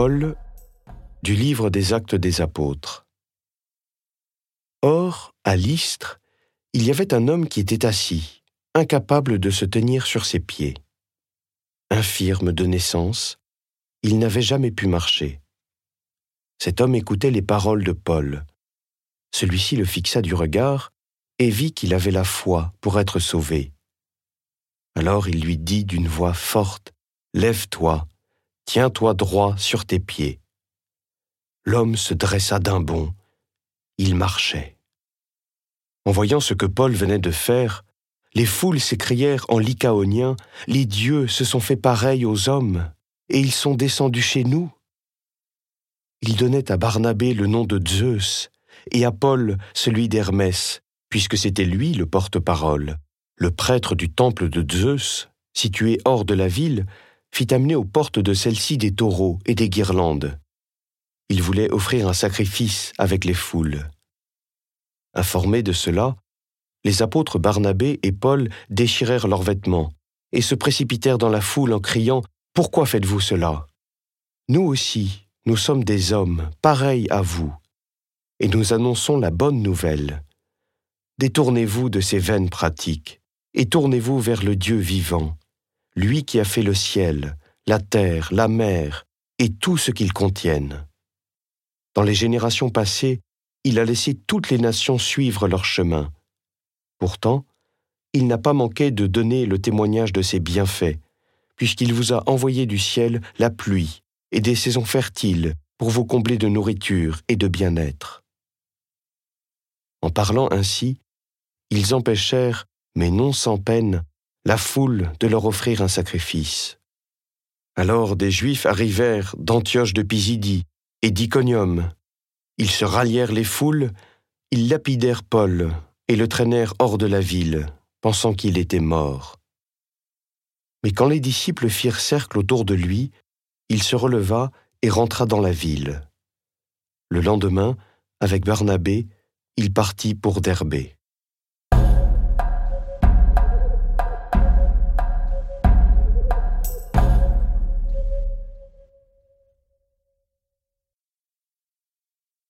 Paul du livre des actes des apôtres. Or, à l'Istre, il y avait un homme qui était assis, incapable de se tenir sur ses pieds. Infirme de naissance, il n'avait jamais pu marcher. Cet homme écoutait les paroles de Paul. Celui-ci le fixa du regard et vit qu'il avait la foi pour être sauvé. Alors il lui dit d'une voix forte, Lève-toi, tiens-toi droit sur tes pieds. L'homme se dressa d'un bond, il marchait. En voyant ce que Paul venait de faire, les foules s'écrièrent en lycaonien, Les dieux se sont fait pareil aux hommes, et ils sont descendus chez nous. Ils donnaient à Barnabé le nom de Zeus, et à Paul celui d'Hermès, puisque c'était lui le porte-parole. Le prêtre du temple de Zeus, situé hors de la ville, fit amener aux portes de celle-ci des taureaux et des guirlandes. Il voulait offrir un sacrifice avec les foules. Informés de cela, les apôtres Barnabé et Paul déchirèrent leurs vêtements et se précipitèrent dans la foule en criant Pourquoi faites-vous cela? Nous aussi, nous sommes des hommes, pareils à vous, et nous annonçons la bonne nouvelle. Détournez-vous de ces vaines pratiques et tournez-vous vers le Dieu vivant, lui qui a fait le ciel, la terre, la mer et tout ce qu'ils contiennent. Dans les générations passées, il a laissé toutes les nations suivre leur chemin. Pourtant, il n'a pas manqué de donner le témoignage de ses bienfaits, puisqu'il vous a envoyé du ciel la pluie et des saisons fertiles pour vous combler de nourriture et de bien-être. En parlant ainsi, ils empêchèrent, mais non sans peine, la foule de leur offrir un sacrifice. Alors des Juifs arrivèrent d'Antioche de Pisidie et d'Iconium. Ils se rallièrent les foules, ils lapidèrent Paul et le traînèrent hors de la ville, pensant qu'il était mort. Mais quand les disciples firent cercle autour de lui, il se releva et rentra dans la ville. Le lendemain, avec Barnabé, il partit pour Derbé.